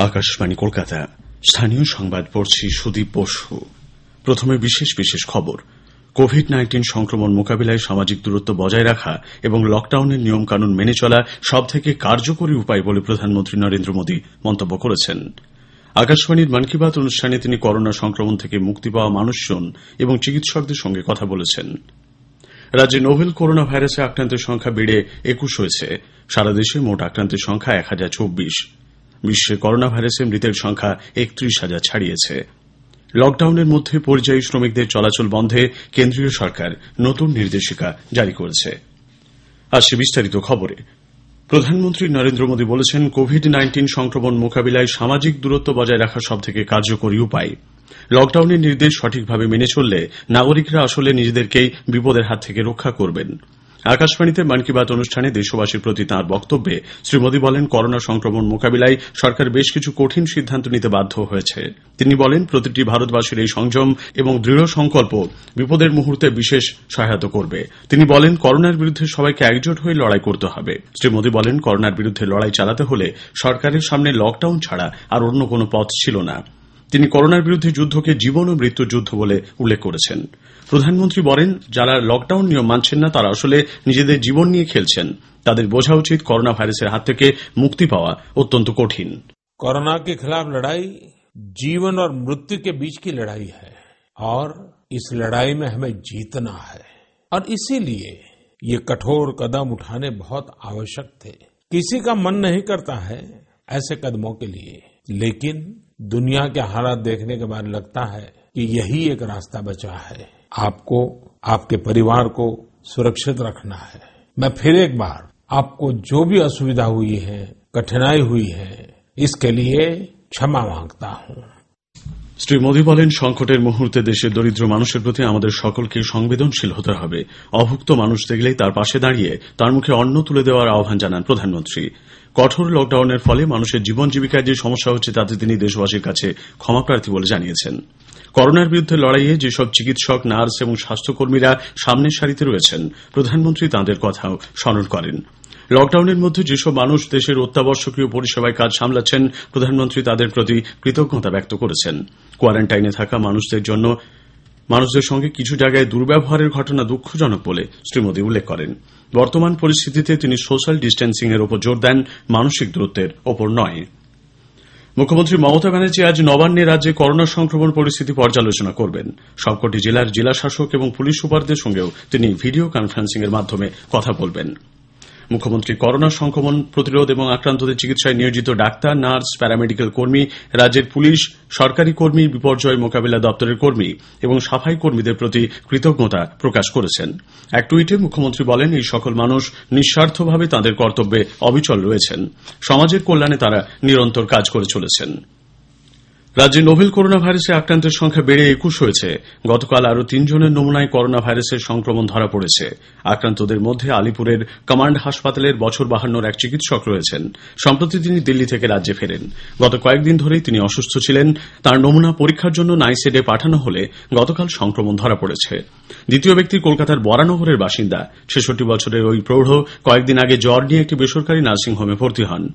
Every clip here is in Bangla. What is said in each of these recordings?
আকাশবাণী, কলকাতা। স্থানীয় সংবাদ পড়ছি সুদীপ বসু। প্রথমে বিশেষ বিশেষ খবর। কোভিড নাইন্টিন সংক্রমণ মোকাবিলায় সামাজিক দূরত্ব বজায় রাখা এবং লকডাউনের নিয়মকানুন মেনে চলা সবথেকে কার্যকরী উপায় বলে প্রধানমন্ত্রী নরেন্দ্র মোদী মন্তব্য করেছেন। আকাশবাণীর মন কি বাত অনুষ্ঠানে তিনি করোনা সংক্রমণ থেকে মুক্তি পাওয়া মানুষজন এবং চিকিৎসকদের সঙ্গে কথা বলেছেন। রাজ্যে নোভেল করোনা ভাইরাসে আক্রান্তের সংখ্যা বেড়ে একুশ হয়েছে। সারা দেশে মোট আক্রান্তের সংখ্যা এক হাজার চব্বিশ। বিশ্বে করোনা ভাইরাসে মৃতের সংখ্যা একত্রিশ হাজার ছাড়িয়েছে। লকডাউনের মধ্যে পরিযায়ী শ্রমিকদের চলাচল বন্ধে কেন্দ্রীয় সরকার নতুন নির্দেশিকা জারি করেছে। বিস্তারিত খবরে। প্রধানমন্ত্রী নরেন্দ্র মোদী বলেছেন, কোভিড নাইন্টিন সংক্রমণ মোকাবিলায় সামাজিক দূরত্ব বজায় রাখা সবথেকে কার্যকরী উপায়। লকডাউনের নির্দেশ সঠিকভাবে মেনে চললে নাগরিকরা আসলে নিজেদেরকেই বিপদের হাত থেকে রক্ষা করবেন। আকাশবাণীতে মন কি বাত অনুষ্ঠানে দেশবাসীর প্রতি তাঁর বক্তব্যে শ্রী মোদী বলেন, করোনা সংক্রমণ মোকাবিলায় সরকার বেশ কিছু কঠিন সিদ্ধান্ত নিতে বাধ্য হয়েছে। তিনি বলেন, প্রতিটি ভারতবাসীর এই সংযম এবং দৃঢ় সংকল্প বিপদের মুহূর্তে বিশেষ সহায়তা করবে। তিনি বলেন, করোনার বিরুদ্ধে সবাইকে একজোট হয়ে লড়াই করতে হবে। শ্রী মোদী বলেন, করোনার বিরুদ্ধে লড়াই চালাতে হলে সরকারের সামনে লকডাউন ছাড়া আর অন্য কোন পথ ছিল না। তিনি করোনার বিরুদ্ধে যুদ্ধকে জীবন ও মৃত্যুর যুদ্ধ বলে উল্লেখ করেছেন প্রধানমন্ত্রী বলেন যারা লকডাউন নিয়ম মানছেন না তারা আসলে নিজেদের জীবন নিয়ে খেলছেন তাদের বোঝা উচিত করোনা ভাইরাসের হাত থেকে মুক্তি পাওয়া অত্যন্ত কঠিন कोरोना के खिलाफ लड़ाई जीवन और मृत्यु के बीच की लड़ाई है और इस लड़ाई में हमें जीतना है और इसीलिए ये कठोर कदम उठाने बहुत आवश्यक थे किसी का मन नहीं करता है ऐसे कदमों के लिए लेकिन दुनिया के हालात देखने के बाद लगता है कि यही एक रास्ता बचा है आपको आपके परिवार को सुरक्षित रखना है मैं फिर एक बार आपको जो भी असुविधा हुई है कठिनाई हुई है इसके लिए क्षमा मांगता हूं শ্রী মোদী বলেন সংকটের মুহূর্তে দেশের দরিদ্র মানুষের প্রতি আমাদের সকলকে সংবেদনশীল হতে হবে অভুক্ত মানুষ দেখলেই তার পাশে দাঁড়িয়ে তার মুখে অন্ন তুলে দেওয়ার আহ্বান জানান প্রধানমন্ত্রী কঠোর লকডাউনের ফলে মানুষের জীবন জীবিকায় যে সমস্যা হচ্ছে, তাতে তিনি দেশবাসীর কাছে ক্ষমাপ্রার্থী বলে জানিয়েছেন। করোনার বিরুদ্ধে লড়াইয়ে যেসব চিকিৎসক, নার্স এবং স্বাস্থ্যকর্মীরা সামনের সারিতে রয়েছেন, প্রধানমন্ত্রী তাঁদের কথাও স্মরণ করেন। লকডাউনের মধ্যে যেসব মানুষ দেশের অত্যাবশ্যকীয় পরিষেবায় কাজ সামলাচ্ছেন, প্রধানমন্ত্রী তাদের প্রতি কৃতজ্ঞতা ব্যক্ত করেছেন। কোয়ারেন্টাইনে থাকা মানুষদের জন্য মানুষদের সঙ্গে কিছু জায়গায় দুর্ব্যবহারের ঘটনা দুঃখজনক বলে শ্রী মোদী উল্লেখ করেন। বর্তমান পরিস্থিতিতে তিনি সোশ্যাল ডিস্টেন্সিং এর ওপর জোর দেন, মানসিক দূরত্বের ওপর নয়। মুখ্যমন্ত্রী মমতা ব্যানার্জি আজ নবান্নে রাজ্যে করোনা সংক্রমণ পরিস্থিতি পর্যালোচনা করবেন। সবকটি জেলার জেলাশাসক এবং পুলিশ সুপারদের সঙ্গেও তিনি ভিডিও কনফারেন্সিং এর মাধ্যমে কথা বলবেন। মুখ্যমন্ত্রী করোনা সংক্রমণ প্রতিরোধ এবং আক্রান্তদের চিকিৎসায় নিয়োজিত ডাক্তার, নার্স, প্যারামেডিক্যাল কর্মী, রাজ্যের পুলিশ, সরকারি কর্মী, বিপর্যয় মোকাবিলা দপ্তরের কর্মী এবং সাফাই কর্মীদের প্রতি কৃতজ্ঞতা প্রকাশ করেছেন। এক টুইটে মুখ্যমন্ত্রী বলেন, এই সকল মানুষ নিঃস্বার্থভাবে তাঁদের কর্তব্যে অবিচল রয়েছেন। সমাজের কল্যাণে তারা নিরন্তর কাজ করে চলেছেন। রাজ্যে নোভেল করোনা ভাইরাসে আক্রান্তের সংখ্যা বেড়ে একুশ হয়েছে। গতকাল আরও তিনজনের নমুনায় করোনা ভাইরাসের সংক্রমণ ধরা পড়েছে। আক্রান্তদের মধ্যে আলিপুরের কমান্ড হাসপাতালের বছর বাহান্নর এক চিকিৎসক রয়েছেন। সম্প্রতি তিনি দিল্লি থেকে রাজ্যে ফেরেন। গত কয়েকদিন ধরেই তিনি অসুস্থ ছিলেন। তার নমুনা পরীক্ষার জন্য নাইসেডে পাঠানো হলে গতকাল সংক্রমণ ধরা পড়েছে। দ্বিতীয় ব্যক্তি কলকাতার বরানগরের বাসিন্দা। ছেষট্টি বছরের ওই প্রৌঢ় কয়েকদিন আগে জ্বর নিয়ে একটি বেসরকারি নার্সিংহোমে ভর্তি হন।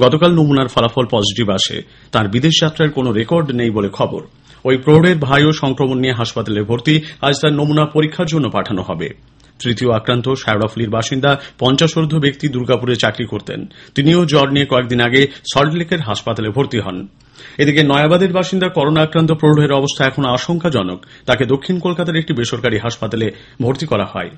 গতকাল নমুনার ফলাফল পজিটিভ আসে। তার বিদেশ যাত্রার কোনো রেকর্ড নেই বলে খবর। ওই প্রৌঢ়ের ভাইও সংক্রমণ নিয়ে হাসপাতালে ভর্তি, আজ তার নমুনা পরীক্ষার জন্য পাঠানো হবে। তৃতীয় আক্রান্ত শায়রাফলির বাসিন্দা পঞ্চাশোর্ধ ব্যক্তি দুর্গাপুরে চাকরি করতেন। তিনিও জ্বর নিয়ে কয়েকদিন আগে সল্টলেকের হাসপাতালে ভর্তি হন। এদিকে নয়াবাদের বাসিন্দা করোনা আক্রান্ত প্রৌঢ়ের অবস্থা এখন আশঙ্কাজনক। তাকে দক্ষিণ কলকাতার একটি বেসরকারি হাসপাতালে ভর্তি করা হয়।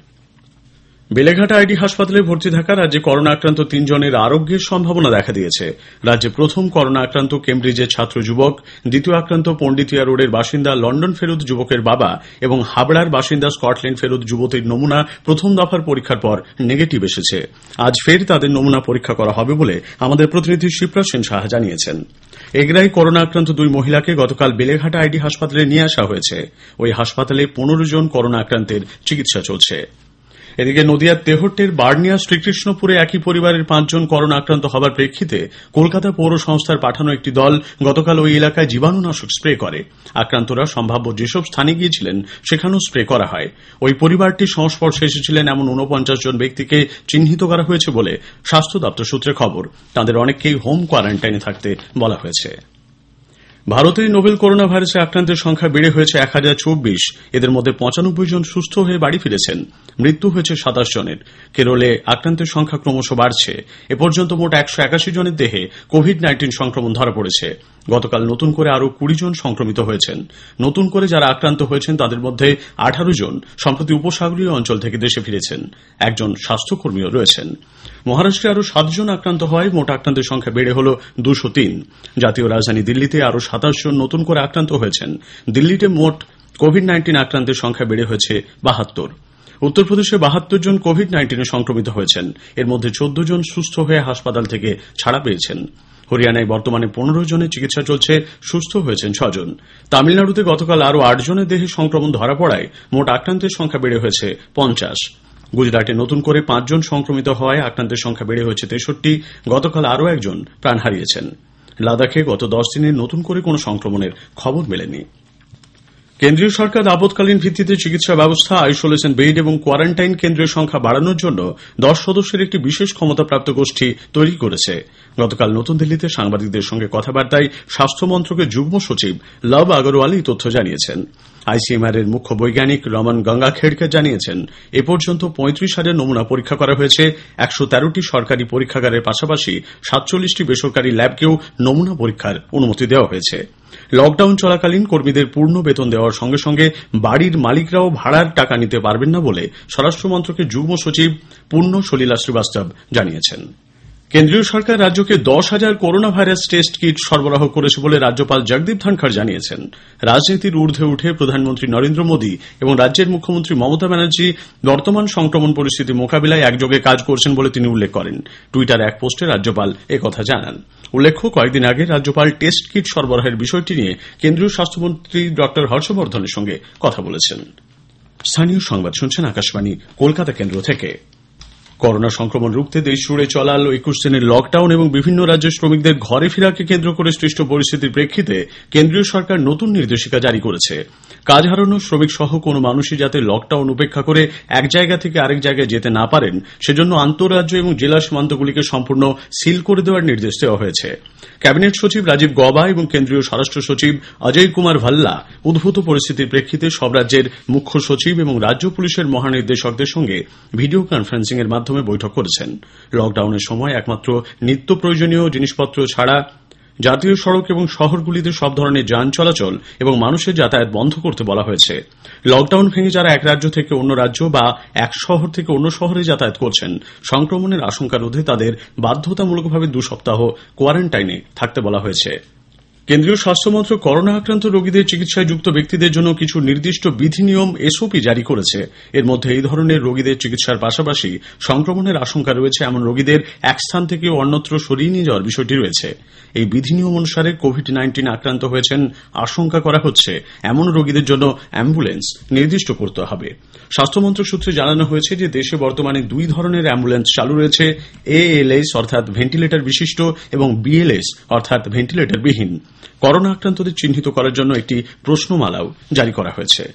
বেলেঘাটা আইডি হাসপাতালে ভর্তি থাকা রাজ্যে করোনা আক্রান্ত তিনজনের আরোগ্যের সম্ভাবনা দেখা দিয়েছে। রাজ্যে প্রথম করোনা আক্রান্ত কেমব্রিজের ছাত্র যুবক, দ্বিতীয় আক্রান্ত পন্ডিতিয়া রোডের বাসিন্দা লন্ডন ফেরত যুবকের বাবা এবং হাবড়ার বাসিন্দা স্কটল্যান্ড ফেরত যুবতীর নমুনা প্রথম দফার পরীক্ষার পর নেগেটিভ এসেছে। আজ ফের তাদের নমুনা পরীক্ষা করা হবে বলে আমাদের প্রতিনিধি শিবরাজ সেন সাহা জানিয়েছেন। এগরাই করোনা আক্রান্ত দুই মহিলাকে গতকাল বেলেঘাটা আইডি হাসপাতালে নিয়ে আসা হয়েছে। ওই হাসপাতালে পনেরো জন করোনা আক্রান্তের চিকিৎসা চলছে। এদিকে নদিয়ার তেহট্টের বার্নিয়া শ্রীকৃষ্ণপুরে একই পরিবারের পাঁচজন করোনা আক্রান্ত হবার প্রেক্ষিতে কলকাতা পৌর সংস্থার পাঠানো একটি দল গতকাল ওই এলাকায় জীবাণুনাশক স্প্রে করে। আক্রান্তরা সম্ভাব্য যেসব স্থানে গিয়েছিলেন, সেখানেও স্প্রে করা হয়। ওই পরিবারটির সংস্পর্শে এসেছিলেন এমন ঊনপঞ্চাশ জন ব্যক্তিকে চিহ্নিত করা হয়েছে বলে স্বাস্থ্য দপ্তর সূত্রে খবর। তাদের অনেককেই হোম কোয়ারেন্টাইনে থাকতে বলা হয়েছে। ভারতে নোভেল করোনা ভাইরাসে আক্রান্তের সংখ্যা বেড়ে হয়েছে এক হাজার চব্বিশ। এদের মধ্যে পঁচানব্বই জন সুস্থ হয়ে বাড়ি ফিরেছেন। মৃত্যু হয়েছে সাতাশ জনের। কেরলে আক্রান্তের সংখ্যা ক্রমশ বাড়ছে। এ পর্যন্ত মোট একশো একাশি জনের দেহে কোভিড নাইন্টিন সংক্রমণ ধরা পড়েছে। গতকাল নতুন করে আরও কুড়ি জন সংক্রমিত হয়েছেন। নতুন করে যারা আক্রান্ত হয়েছেন, তাদের মধ্যে আঠারো জন সম্প্রতি উপসাগরীয় অঞ্চল থেকে দেশে ফিরেছেন। একজন স্বাস্থ্যকর্মীও রয়েছেন। মহারাষ্ট্রে আরও সাতজন আক্রান্ত হওয়ায় মোট আক্রান্তের সংখ্যা বেড়ে হল দুশো তিন। জাতীয় রাজধানী দিল্লিতে আরও সাতাশ জন নতুন করে আক্রান্ত হয়েছেন। দিল্লিতে মোট কোভিড নাইন্টিন আক্রান্তের সংখ্যা বেড়ে হয়েছে বাহাত্তর। উত্তরপ্রদেশে বাহাত্তর জন কোভিড নাইন্টিনে সংক্রমিত হয়েছেন। এর মধ্যে চোদ্দ জন সুস্থ হয়ে হাসপাতাল থেকে ছাড়া পেয়েছেন। হরিয়ানায় বর্তমানে পনেরো জনের চিকিৎসা চলছে, সুস্থ হয়েছেন ছজন তামিলনাড়ুতে গতকাল আরও আট জনের দেহে সংক্রমণ ধরা পড়ায় মোট আক্রান্তের সংখ্যা বেড়ে হয়েছে পঞ্চাশ। গুজরাটে নতুন করে পাঁচজন সংক্রমিত হওয়ায় আক্রান্তের সংখ্যা বেড়ে হয়েছে তেষট্টি, গতকাল আরও একজন প্রাণ হারিয়েছেন। লাদাখে গত দশ দিনে নতুন করে কোন সংক্রমণের খবর মেলেনি। কেন্দ্রীয় সরকার আপতকালীন ভিত্তিতে চিকিৎসা ব্যবস্থা, আইসোলেশন বেড এবং কোয়ারেন্টাইন কেন্দ্রের সংখ্যা বাড়ানোর জন্য দশ সদস্যের একটি বিশেষ ক্ষমতাপ্রাপ্ত গোষ্ঠী তৈরি করেছে। গতকাল নতুন দিল্লিতে সাংবাদিকদের সঙ্গে কথাবার্তায় স্বাস্থ্য মন্ত্রকের যুগ্ম সচিব লব আগরওয়াল এই তথ্য জানিয়েছেন। আইসিএমআর এর মুখ্য বৈজ্ঞানিক রমন গঙ্গাখেড়কে জানিয়েছেন, এ পর্যন্ত পঁয়ত্রিশ হাজার নমুনা পরীক্ষা করা হয়েছে, একশো তেরোটি সরকারি পরীক্ষাগারের পাশাপাশি সাতচল্লিশটি বেসরকারি ল্যাবকেও নমুনা পরীক্ষার অনুমতি দেওয়া হয়েছে। লকডাউন চলাকালীন কর্মীদের পূর্ণ বেতন দেওয়ার সঙ্গে সঙ্গে বাড়ির মালিকরাও ভাড়ার টাকা নিতে পারবেন না বলে স্বরাষ্ট্র মন্ত্রকের যুগ্ম সচিব পূর্ণ সলিলা শ্রীবাস্তব জানিয়েছেন। কেন্দ্রীয় সরকার রাজ্যকে দশ হাজার করোনা ভাইরাস টেস্ট কিট সরবরাহ করেছে বলে রাজ্যপাল জগদীপ ধনখড় জানিয়েছেন। রাজনীতির ঊর্ধ্বে উঠে প্রধানমন্ত্রী নরেন্দ্র মোদী এবং রাজ্যের মুখ্যমন্ত্রী মমতা ব্যানার্জি বর্তমান সংক্রমণ পরিস্থিতি মোকাবিলায় একযোগে কাজ করছেন বলে তিনি উল্লেখ করেন। টুইটার এক পোস্টে রাজ্যপাল একথা জানান। উল্লেখ্য, কয়েকদিন আগে রাজ্যপাল টেস্ট কিট সরবরাহের বিষয়টি নিয়ে কেন্দ্রীয় স্বাস্থ্যমন্ত্রী ড হর্ষবর্ধনের সঙ্গে কথা বলেছেন। স্থানীয় সংবাদ শুনছেন আকাশবাণী, কলকাতা কেন্দ্র থেকে। করোনা সংক্রমণ রুখতে দেশ জুড়ে চলাল একুশ দিনের লকডাউন এবং বিভিন্ন রাজ্যের শ্রমিকদের ঘরে ফেরাকে কেন্দ্র করে সৃষ্ট পরিস্থিতির প্রেক্ষিতে কেন্দ্রীয় সরকার নতুন নির্দেশিকা জারি করেছে। কাজ হারানো শ্রমিক সহ কোনো মানুষই যাতে লকডাউন উপেক্ষা করে এক জায়গা থেকে আরেক জায়গায় যেতে না পারেন, সেজন্য আন্তঃরাজ্য এবং জেলা সীমান্তগুলিকে সম্পূর্ণ সিল করে দেওয়ার নির্দেশ দেওয়া হয়েছে। ক্যাবিনেট সচিব রাজীব গবা এবং কেন্দ্রীয় স্বরাষ্ট্র সচিব অজয় কুমার ভাল্লা উদ্ভূত পরিস্থিতির প্রেক্ষিতে সব রাজ্যের মুখ্য সচিব এবং রাজ্য পুলিশের মহানির্দেশকদের সঙ্গে ভিডিও কনফারেন্সিং এর মাধ্যমে বৈঠক করেছেন। লকডাউনের সময় একমাত্র নিত্য প্রয়োজনীয় জিনিসপত্র ছাড়া জাতীয় সড়ক এবং শহরগুলিতে সব ধরনের যান চলাচল এবং মানুষের যাতায়াত বন্ধ করতে বলা হয়েছে। লকডাউন ভেঙে যারা এক রাজ্য থেকে অন্য রাজ্য বা এক শহর থেকে অন্য শহরে যাতায়াত করছেন, সংক্রমণের আশঙ্কা রোধে তাদের বাধ্যতামূলকভাবে দু সপ্তাহ কোয়ারেন্টাইনে থাকতে বলা হয়েছে। কেন্দ্রীয় স্বাস্থ্যমন্ত্রক করোনা আক্রান্ত রোগীদের চিকিৎসায় যুক্ত ব্যক্তিদের জন্য কিছু নির্দিষ্ট বিধিনিয়ম এসওপি জারি করেছে। এর মধ্যে এই ধরনের রোগীদের চিকিৎসার পাশাপাশি সংক্রমণের আশঙ্কা রয়েছে, এমন রোগীদের এক স্থান থেকে অন্যত্র সরিয়ে নিয়ে যাওয়ার বিষয়টি রয়েছে। এই বিধিনিয়ম অনুসারে কোভিড নাইন্টিন আক্রান্ত হয়েছেন, আশঙ্কা করা হচ্ছে এমন রোগীদের জন্য অ্যাম্বুলেন্স নির্দিষ্ট করতে হবে। স্বাস্থ্যমন্ত্রক সূত্রে জানানো হয়েছে যে দেশে বর্তমানে দুই ধরনের অ্যাম্বুলেন্স চালু রয়েছে, এএলএস অর্থাৎ ভেন্টিলেটর বিশিষ্ট এবং বিএলএস অর্থাৎ ভেন্টিলেটরবিহীন। করোনা আক্রান্তদের চিহ্নিত করার জন্য একটি প্রশ্নমালাও জারি করা হয়েছে।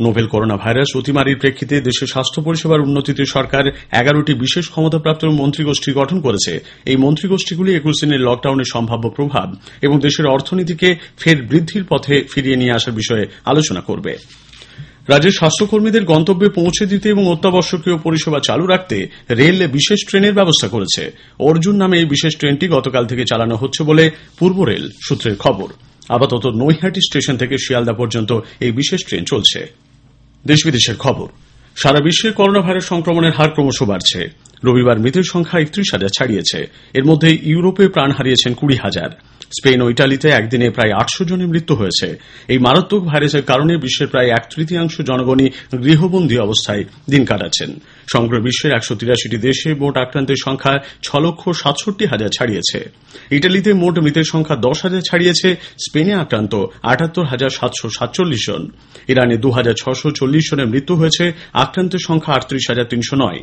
নোভেল করোনা ভাইরাস অতিমারির প্রেক্ষিতে দেশের স্বাস্থ্য পরিষেবার উন্নতিতে সরকার এগারোটি বিশেষ ক্ষমতাপ্রাপ্ত মন্ত্রীগোষ্ঠী গঠন করেছে। এই মন্ত্রীগোষ্ঠীগুলি একুশ দিনের লকডাউনের সম্ভাব্য প্রভাব এবং দেশের অর্থনীতিকে ফের বৃদ্ধির পথে ফিরিয়ে নিয়ে আসার বিষয়ে আলোচনা করবে। রাজ্যের স্বাস্থ্যকর্মীদের গন্তব্যে পৌঁছে দিতে এবং অত্যাবশ্যকীয় পরিষেবা চালু রাখতে রেল বিশেষ ট্রেনের ব্যবস্থা করেছে। অর্জুন নামে এই বিশেষ ট্রেনটি গতকাল থেকে চালানো হচ্ছে বলে পূর্ব রেল সূত্রের খবর। আপাতত নৈহাটি স্টেশন থেকে শিয়ালদা পর্যন্ত এই বিশেষ ট্রেন চলছে। দেশ বিদেশের খবর, সারা বিশ্বে করোনা ভাইরাস সংক্রমণের হার ক্রমশ বাড়ছে। রবিবার মৃতের সংখ্যা একত্রিশ হাজার ছাড়িয়েছে। এর মধ্যে ইউরোপে প্রাণ হারিয়েছেন কুড়ি হাজার। স্পেন ও ইটালিতে একদিনে প্রায় আটশো জনের মৃত্যু হয়েছে। এই মারাত্মক ভাইরাসের কারণে বিশ্বের প্রায় এক তৃতীয়াংশ জনগণই গৃহবন্দী অবস্থায় দিন কাটাচ্ছেন। সমগ্র বিশ্বের একশো তিরাশিটি দেশে মোট আক্রান্তের সংখ্যা ছ লক্ষ সাতষট্টি হাজার ছাড়িয়েছে। ইটালিতে মোট মৃতের সংখ্যা দশ হাজার ছাড়িয়েছে, স্পেনে আক্রান্ত আটাত্তর হাজার সাতশো সাতচল্লিশ জন। ইরানে দু হাজার ছশো চল্লিশ জনের মৃত্যু হয়েছে, আক্রান্তের সংখ্যা আটত্রিশ হাজার তিনশো নয়।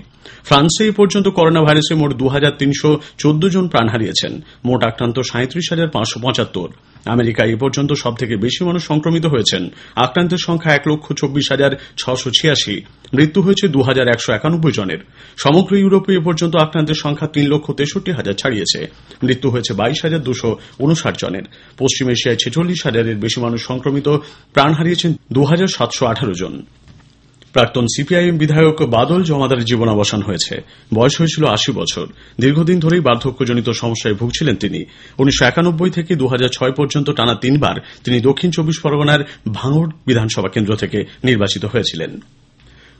ফ্রান্সে পর্যন্ত করোনা ভাইরাসে মোট দু হাজার তিনশো চোদ্দ জন প্রাণ হারিয়েছেন। মোট আক্রান্ত সাঁত্রিশ হাজার পাঁচশো পঁচাত্তর। আমেরিকায় এ পর্যন্ত সব থেকে বেশি মানুষ সংক্রমিত হয়েছেন। আক্রান্তের সংখ্যা এক লক্ষ চব্বিশ হাজার ছশো ছিয়াশি। মৃত্যু হয়েছে দু হাজার একশো একানব্বই জনের। সমগ্র ইউরোপে এ পর্যন্ত আক্রান্তের সংখ্যা তিন লক্ষ তেষট্টি হাজার ছাড়িয়েছে। মৃত্যু হয়েছে বাইশ হাজার দুশো উনষাট জনের। পশ্চিম এশিয়ায় ছেচল্লিশ হাজারের বেশি মানুষ সংক্রমিত। প্রাণ হারিয়েছেন দু হাজার সাতশো আঠারো জন। প্রাক্তন সিপিআইএম বিধায়ক বাদল জমাদারের জীবনাবসান হয়েছে। বয়স হয়েছিল আশি বছর। দীর্ঘদিন ধরেই বার্ধক্যজনিত সমস্যায় ভুগছিলেন তিনি। উনিশশো একানব্বই থেকে দু হাজার ছয় পর্যন্ত টানা তিনবার তিনি দক্ষিণ চব্বিশ পরগনার ভাঙড় বিধানসভা কেন্দ্র থেকে নির্বাচিত হয়েছিলেন।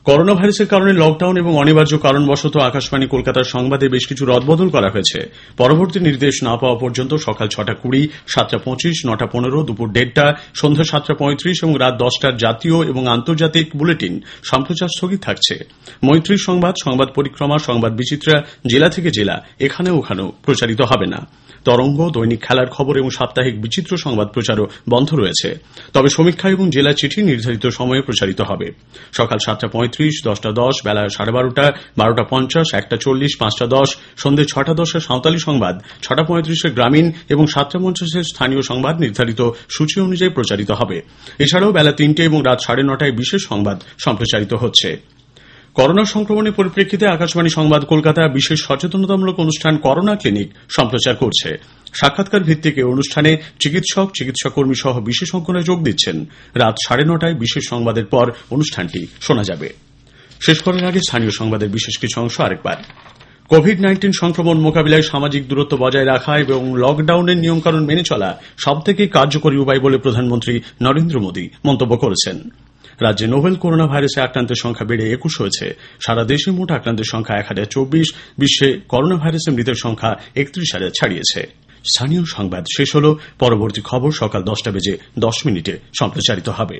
করোনা ভাইরাসের কারণে লকডাউন এবং অনিবার্য কারণবশত আকাশবাণী কলকাতার সংবাদে বেশ কিছু রদবদল করা হয়েছে। পরবর্তী নির্দেশ না পাওয়া পর্যন্ত সকাল ছটা কুড়ি, সাতটা পঁচিশ, নটা পনেরো, দুপুর দেড়টা, সন্ধ্যা সাতটা পঁয়ত্রিশ এবং রাত দশটার জাতীয় এবং আন্তর্জাতিক বুলেটিন সম্প্রচার স্থগিত থাকছে। মৈত্রী সংবাদ সংবাদ পরিক্রমা, সংবাদ বিচিত্রা, জেলা থেকে জেলা, এখানে ওখানেও প্রচারিত হবে না। তরঙ্গ, দৈনিক খেলার খবর এবং সাপ্তাহিক বিচিত্র সংবাদ প্রচারও বন্ধ রয়েছে। তবে সমীক্ষা এবং জেলা চিঠি নির্ধারিত সময়ে প্রচারিত হবে। সকাল সাতটা পঁয়ত্রিশ দশটা দশ, বেলা সাড়ে বারোটা বারোটা পঞ্চাশ, একটা চল্লিশ, পাঁচটা দশ সন্ধ্যে ছটা দশের সাঁওতালি সংবাদ, ছটা পঁয়ত্রিশের গ্রামীণ এবং সাতটা পঞ্চাশের স্থানীয় সংবাদ নির্ধারিত সূচি অনুযায়ী প্রচারিত হবে। এছাড়াও বেলা তিনটে এবং রাত সাড়ে নটায় বিশেষ সংবাদ সম্প্রচারিত হচ্ছে। করোনা সংক্রমণের পরিপ্রেক্ষিতে আকাশবাণী সংবাদ কলকাতা বিশেষ সচেতনতামূলক অনুষ্ঠান করোনা ক্লিনিক সম্প্রচার করছে। সাক্ষাৎকার ভিত্তিক এই অনুষ্ঠানে চিকিৎসক চিকিৎসা কর্মী সহ বিশেষজ্ঞরা যোগ দিচ্ছেন। রাত সাড়ে নটায় বিশেষ সংবাদের পর অনুষ্ঠানটি শোনা যাবে। শেষ করার আগে স্থানীয় সংবাদের বিশেষ কিছু অংশ আরেকবার। কোভিড নাইন্টিন সংক্রমণ মোকাবিলায় সামাজিক দূরত্ব বজায় রাখা এবং লকডাউনের নিয়মকানুন মেনে চলা সবথেকে কার্যকরী উপায় বলে প্রধানমন্ত্রী নরেন্দ্র মোদী মন্তব্য করেছেন। রাজ্যে নোভেল করোনা ভাইরাসে আক্রান্তের সংখ্যা বেড়ে একুশ হয়েছে। সারা দেশে মোট আক্রান্তের সংখ্যা এক হাজার চব্বিশ, বিশ্বে করোনা ভাইরাসে মৃতের সংখ্যা একত্রিশ হাজার ছাড়িয়েছে। স্থানীয় সংবাদ শেষ হল, পরবর্তী খবর সকাল দশটা বেজে দশ মিনিটে সম্প্রচারিত হবে।